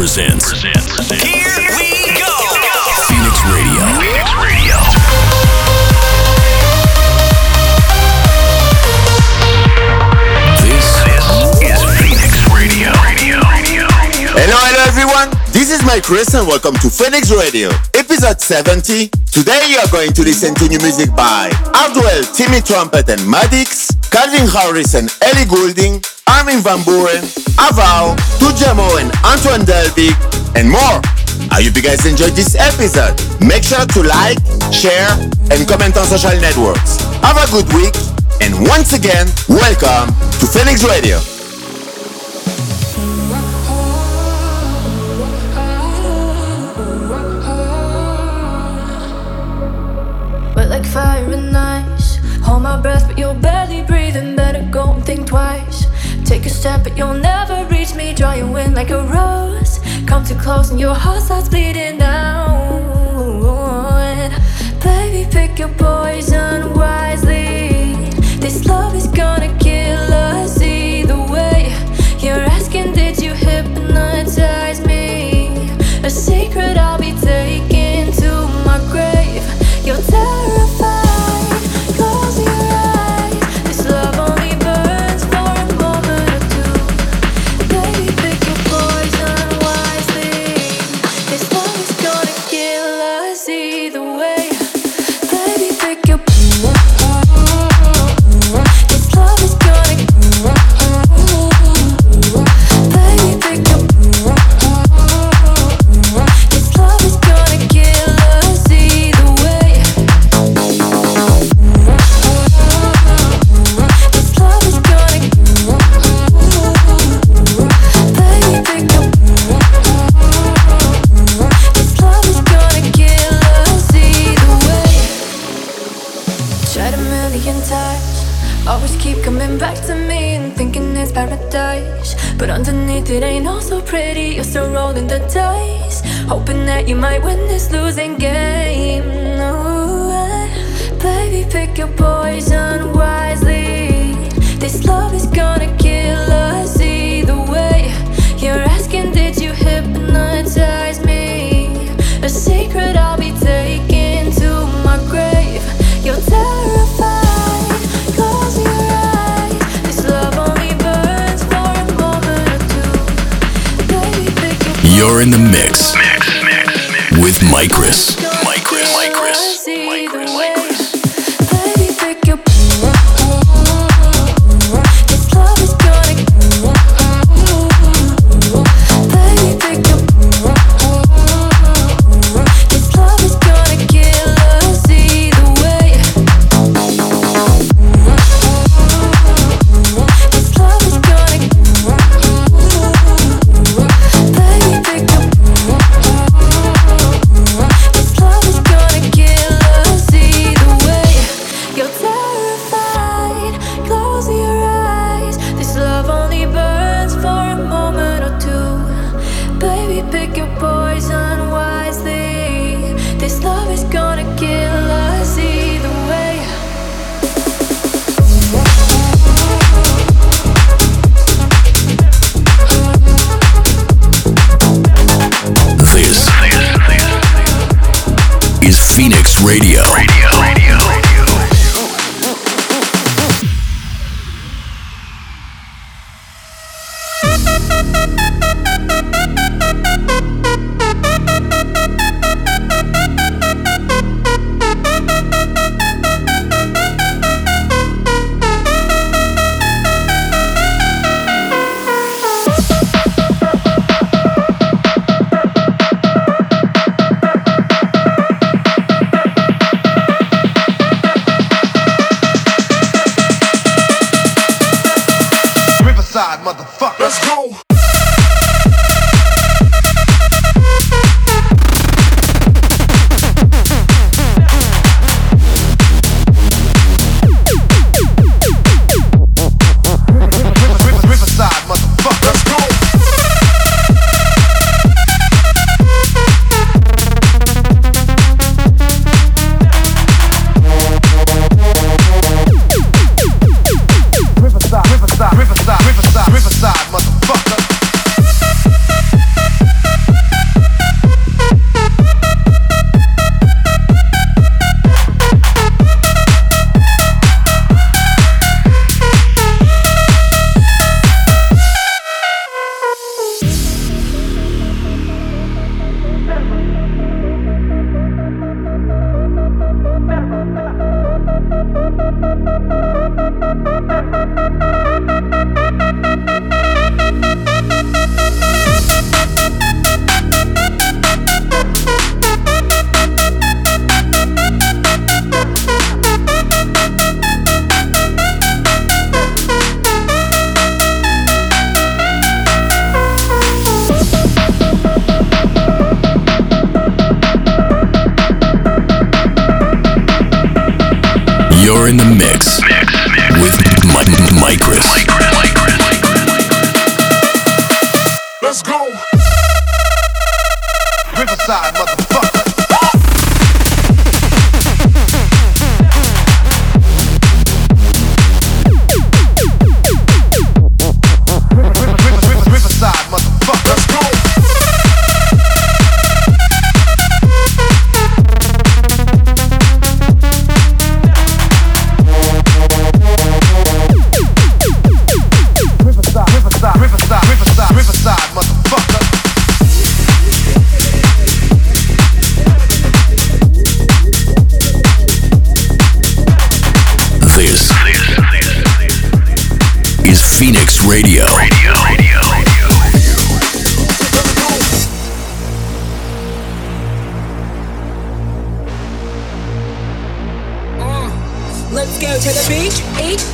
presents. Here we go. Phoenix Radio. Phoenix Radio. This This is Phoenix Radio. Radio. Radio. Hello, hello everyone. This is Mykris and welcome to Phoenix Radio, episode 70. Today you are going to listen to new music by Hardwell, Timmy Trumpet and Maddix, Calvin Harris and Ellie Goulding, Armin van Buuren, Avao, Tujamo and Antoine Delvig, and more. I hope you guys enjoyed this episode. Make sure to like, share, and comment on social networks. Have a good week, and once again, welcome to Phoenix Radio. But like fire and ice Hold my breath but you're barely breathing Better go and think twice Take a step but you'll never reach me. Draw you in like a rose. Come too close and your heart starts bleeding down. Baby pick your poison wisely. This love is gonna kill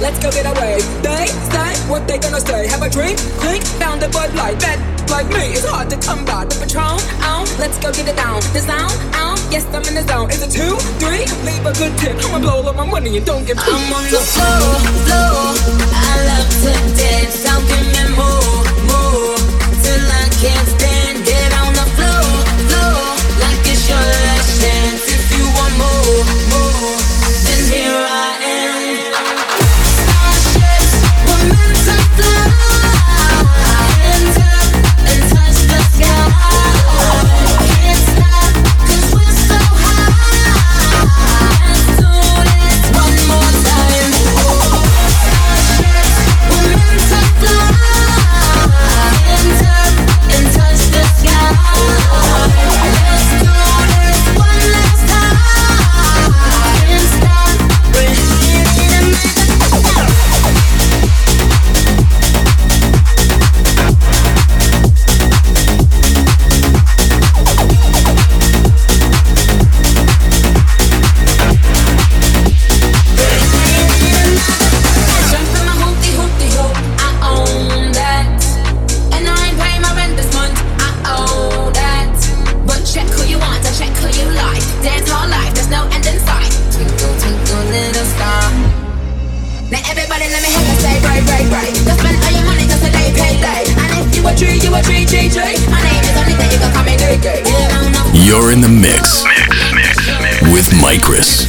Let's go get away. They say what they gonna say. Have a drink, think, found a bud light. That like me It's hard to come by. The patron, out, let's go get it down. The sound, out, yes, I'm in the zone. Is it two, three? Leave a good tip. I'ma blow up my money and don't get paid. I'm on the floor, floor. I love to dance. Don't give me more, more. Till I can't stand it on the floor, floor. Like it's your last chance if you want more. Lycris.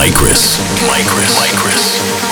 Mix. with Mykris.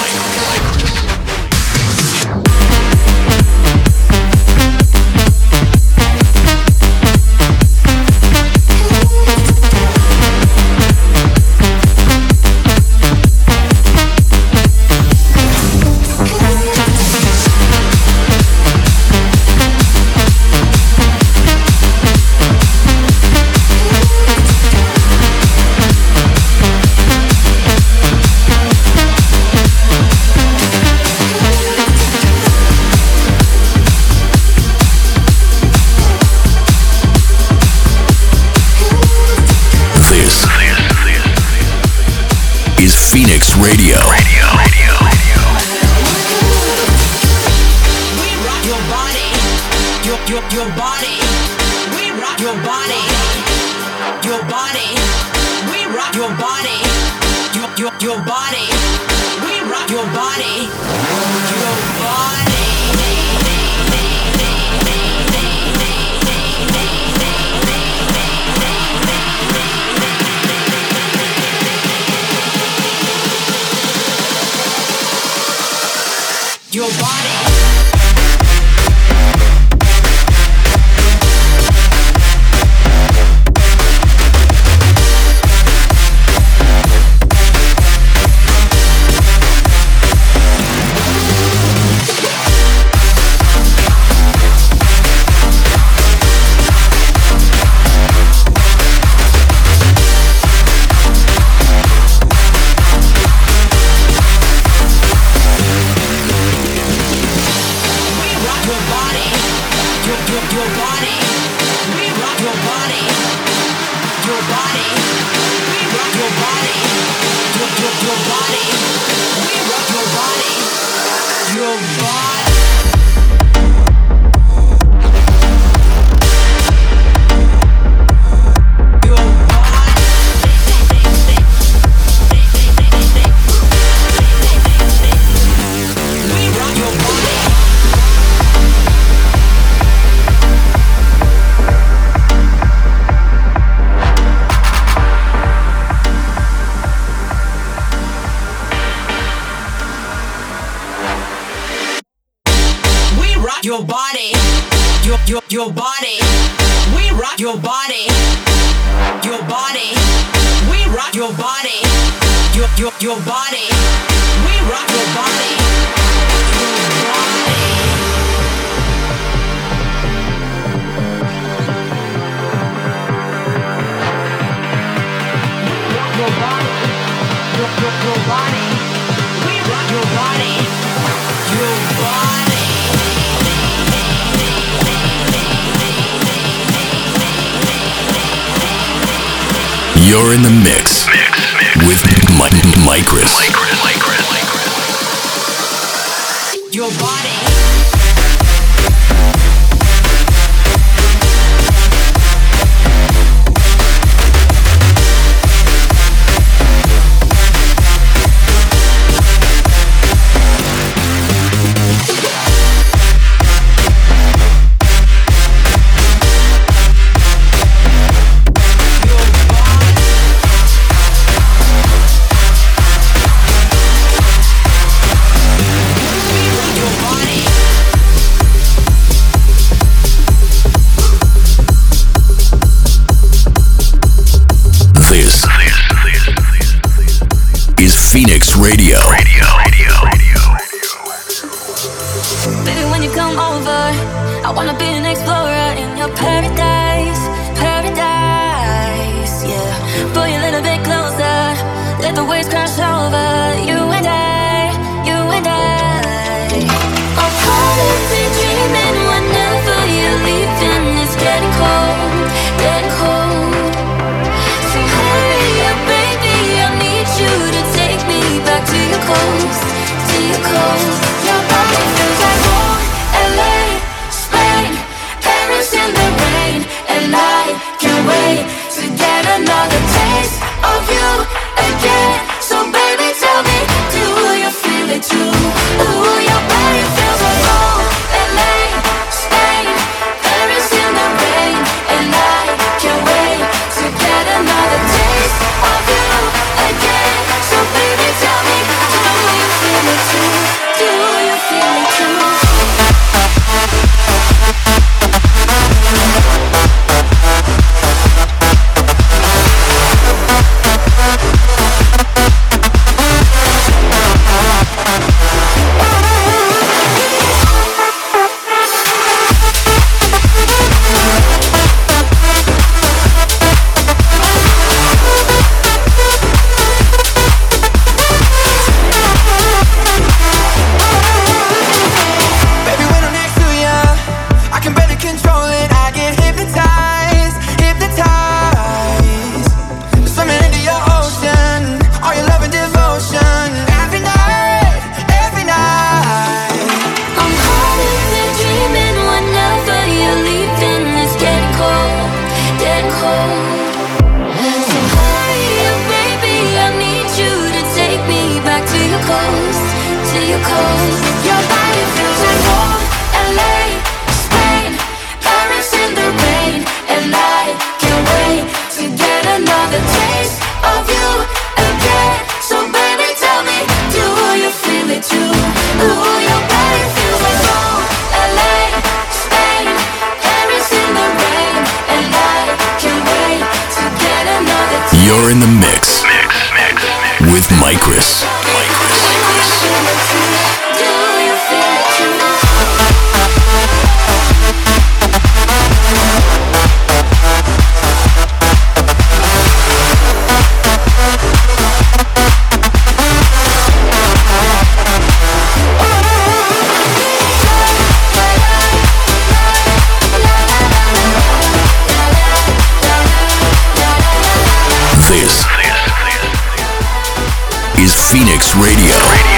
Phoenix Radio. Radio.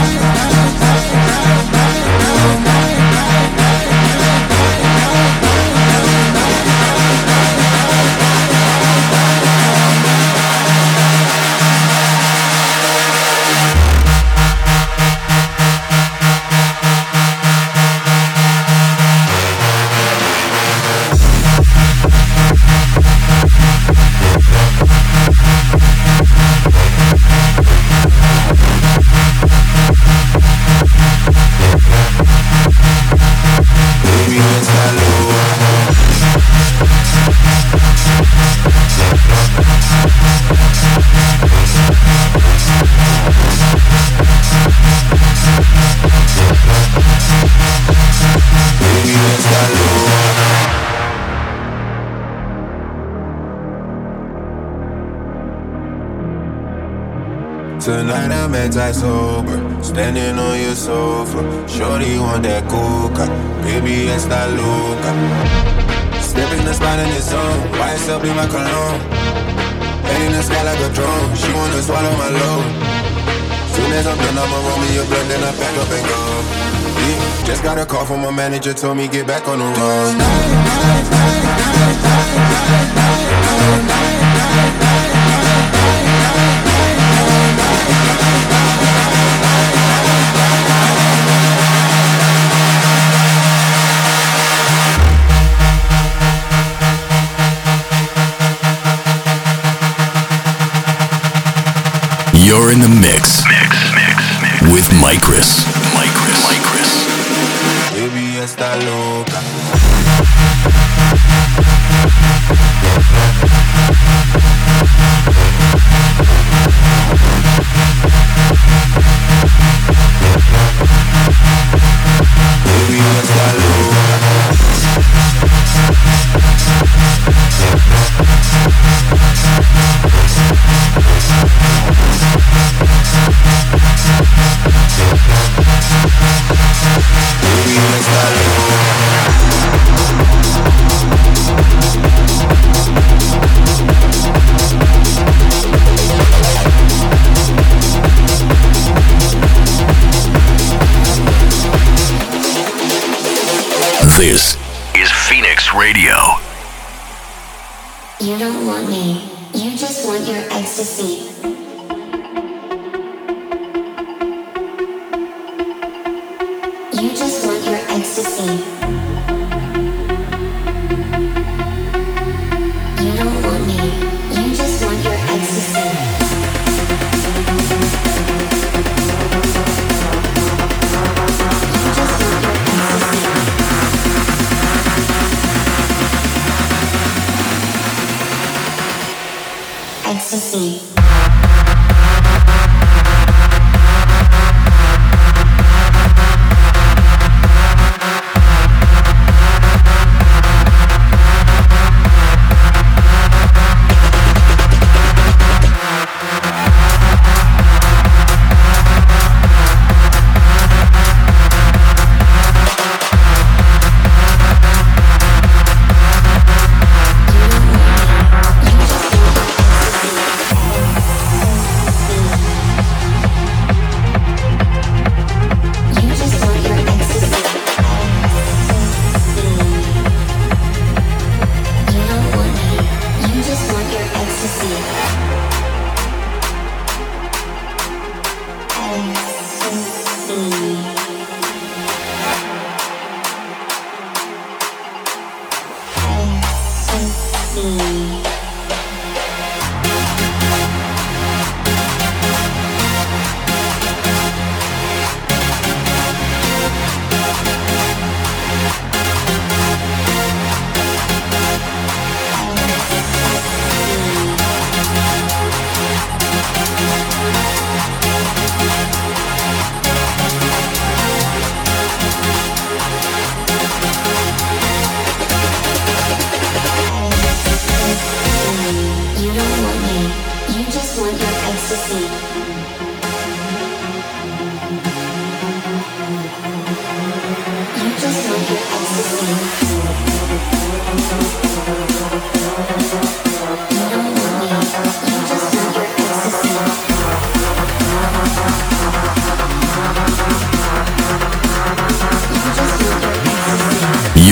I'm anti-sober, standing on your sofa. Shorty want that coca, baby está loca. Stepping the spot in the zone, YSL in my cologne. Head in the sky like a drone, she wanna swallow my load. Soon as I'm done, I'ma roll me a blunt, then I pack up and go. Yeah, just got a call from my manager, told me get back on the road. In the mix, mix, mix, mix. with Chris. Mykris. Baby, está loca. This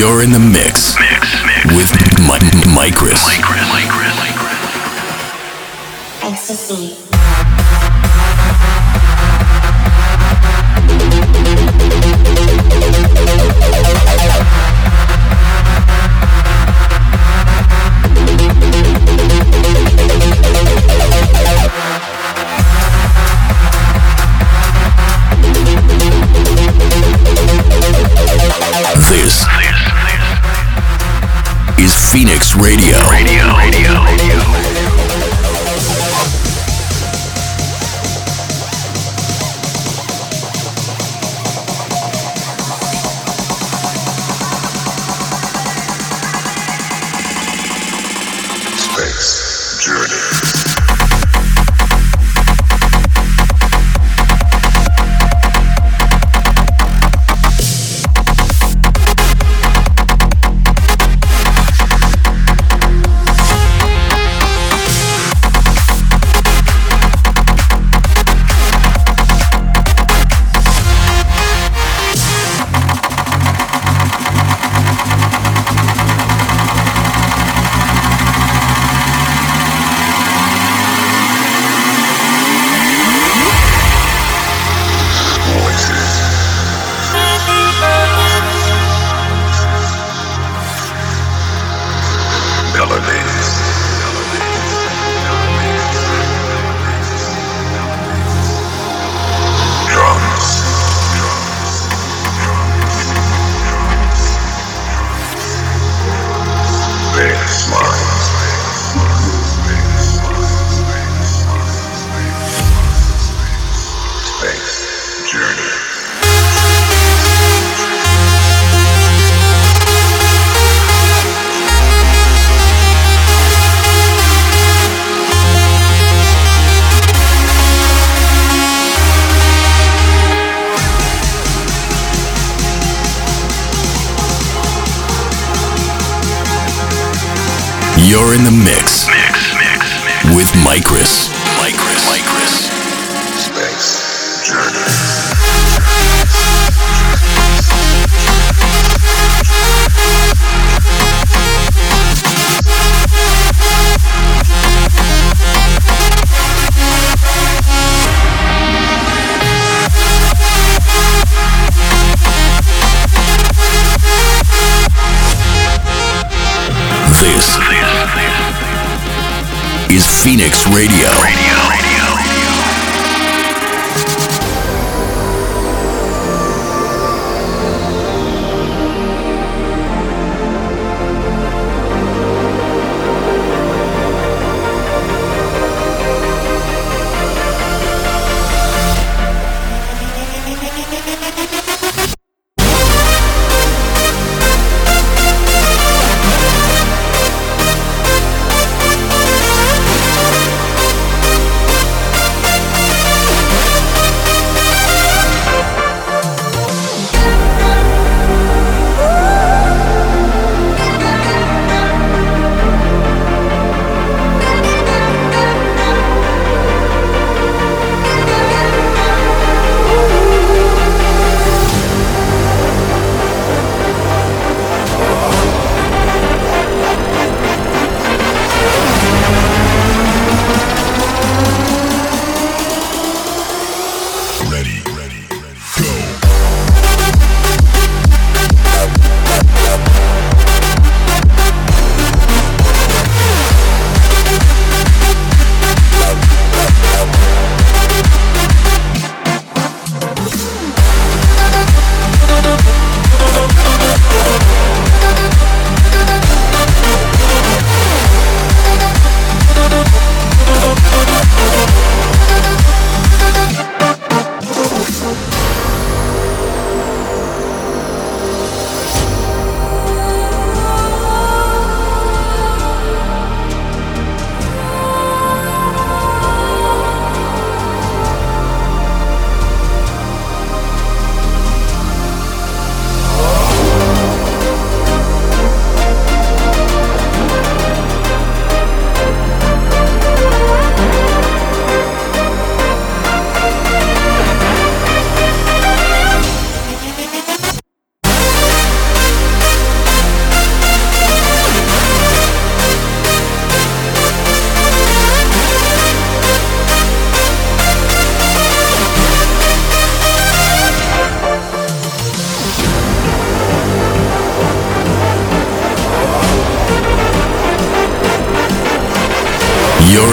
You're in the mix, mix, mix with Mykris. Ecstasy.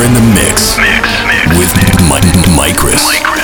in the mix, mix, mix with mix. Mike, Mykris. Mike.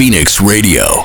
Phoenix Radio.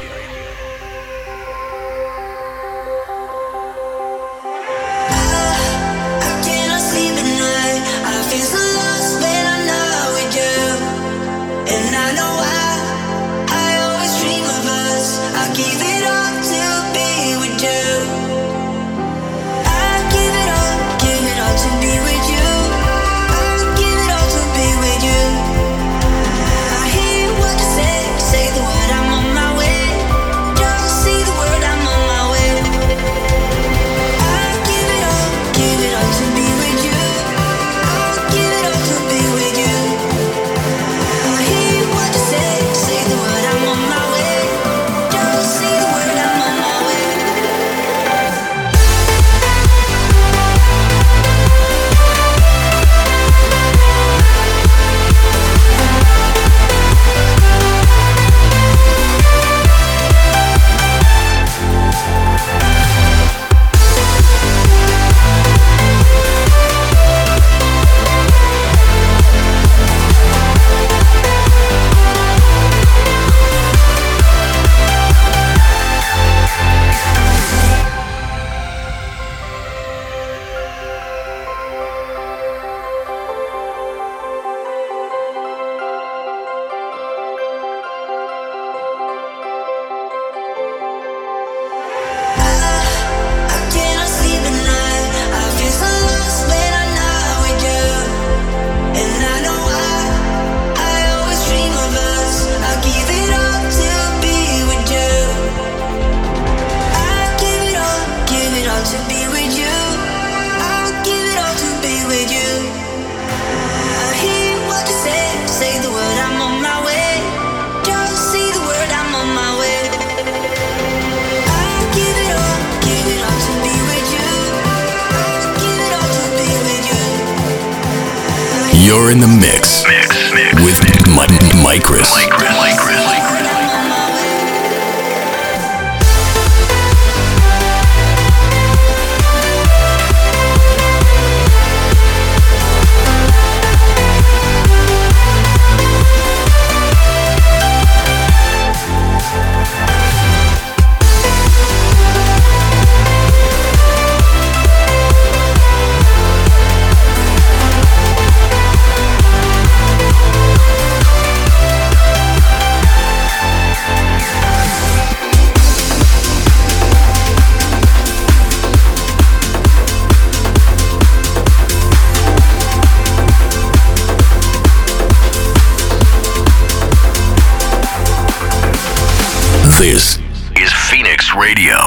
This is Phoenix Radio.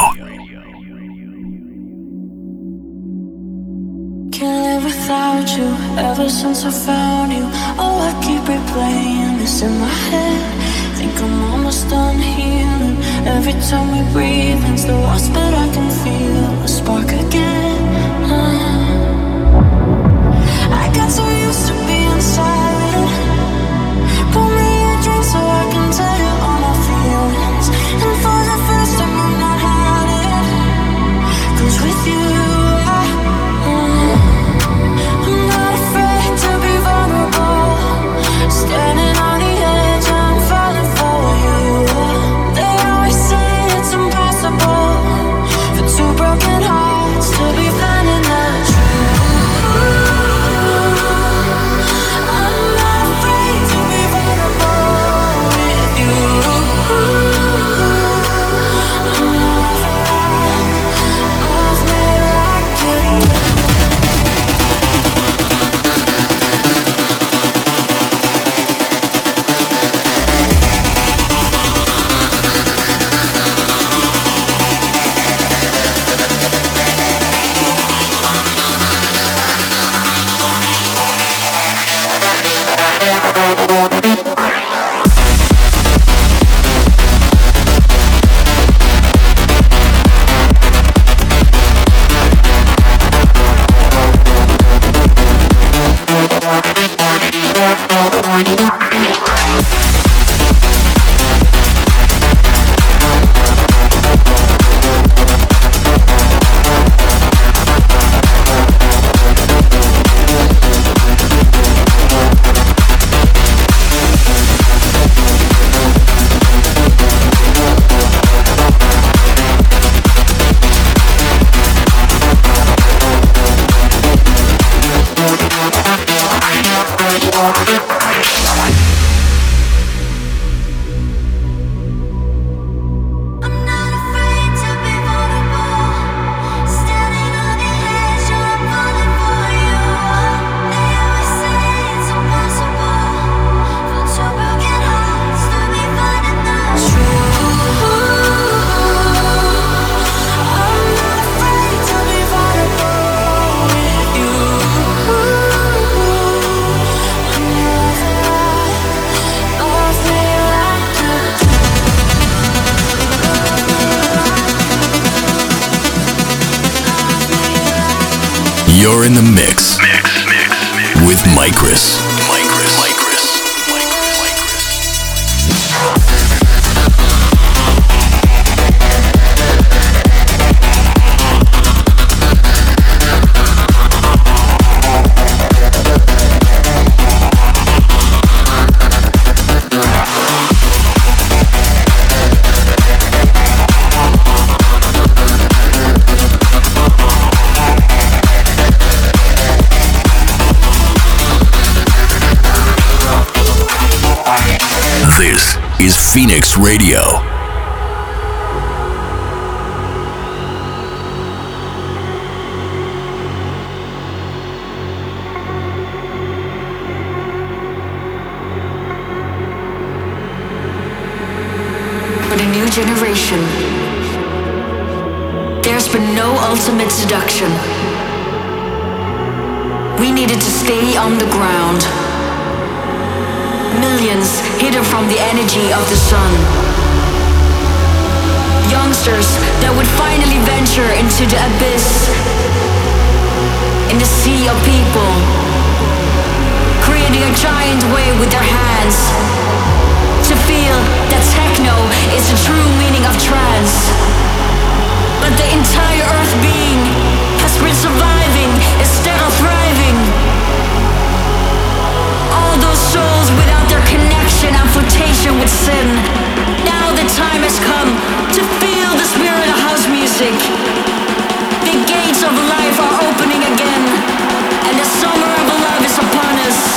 Can't live without you. Ever since I found you, oh, I keep replaying this in my head. Think I'm almost done healing. Every time we breathe, it's the worst, but I can feel a spark again. with you. This is Phoenix Radio. But a new generation. There's been no ultimate seduction. We needed to stay on the ground millions hidden from the energy of the sun. Youngsters that would finally venture into the abyss, in the sea of people, creating a giant wave with their hands to feel that techno is the true meaning of trance. But the entire earth being has been surviving instead of thriving those souls without their connection and flirtation with sin. Now the time has come to feel the spirit of house music. The gates of life are opening again, and the summer of love is upon us.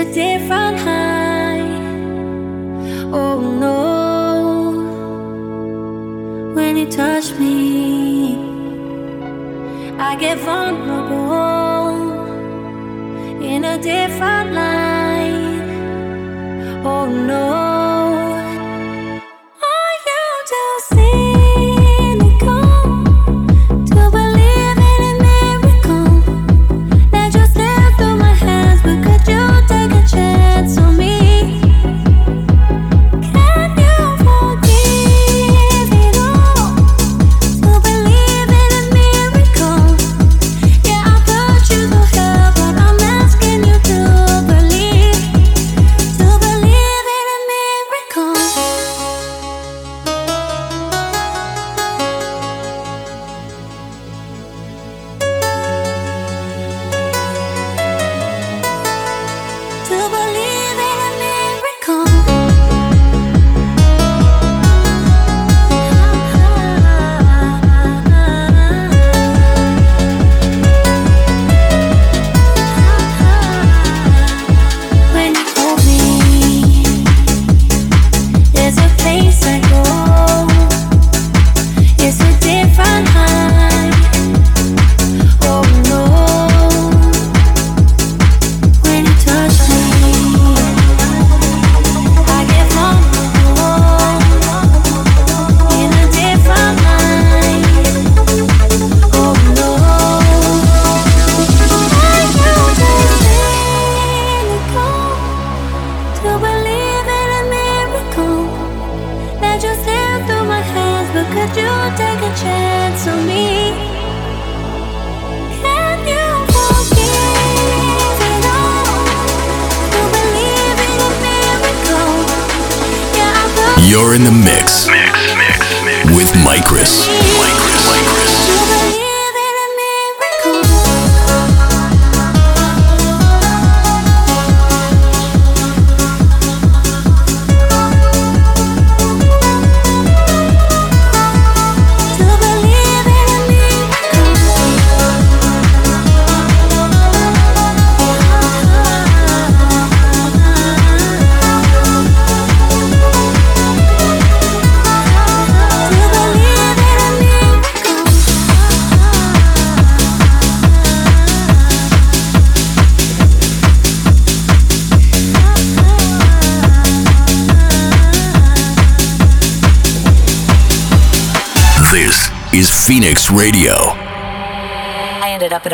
a different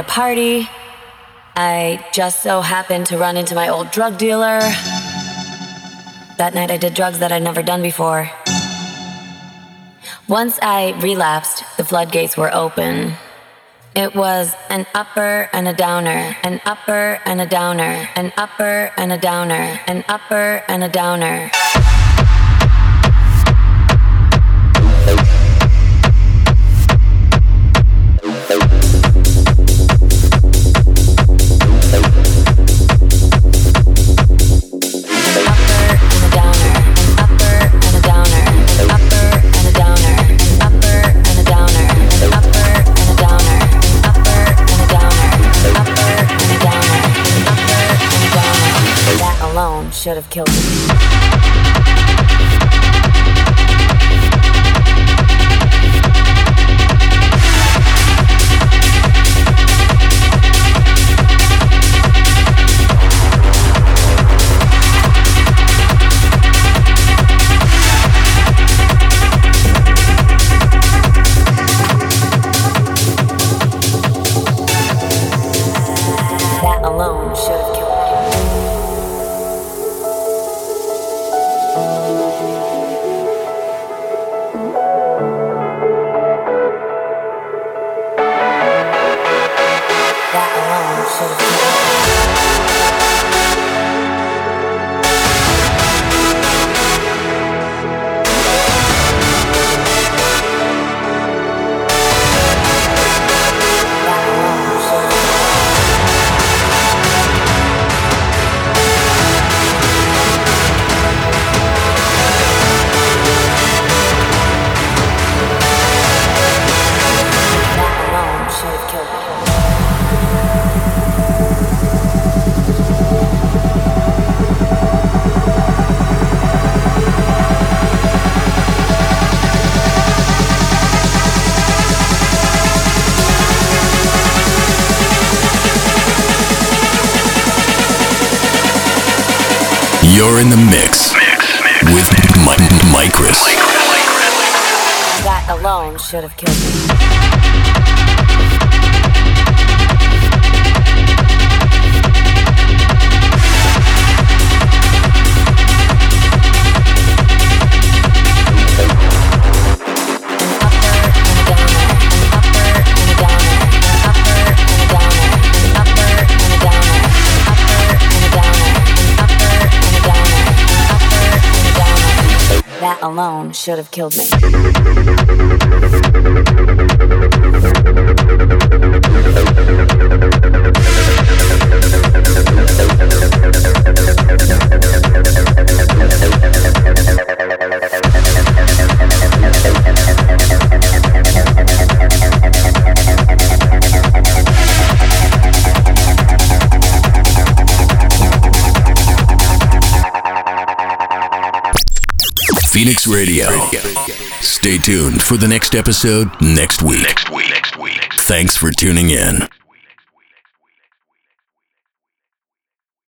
party. I just so happened to run into my old drug dealer. That night I did drugs that I'd never done before. Once I relapsed, the floodgates were open. It was an upper and a downer, an upper and a downer, an upper and a downer, an upper and a downer. Killed should have killed me. Alone should have killed me. Phoenix Radio. Stay tuned for the next episode next week. Next week. Next week. Thanks for tuning in.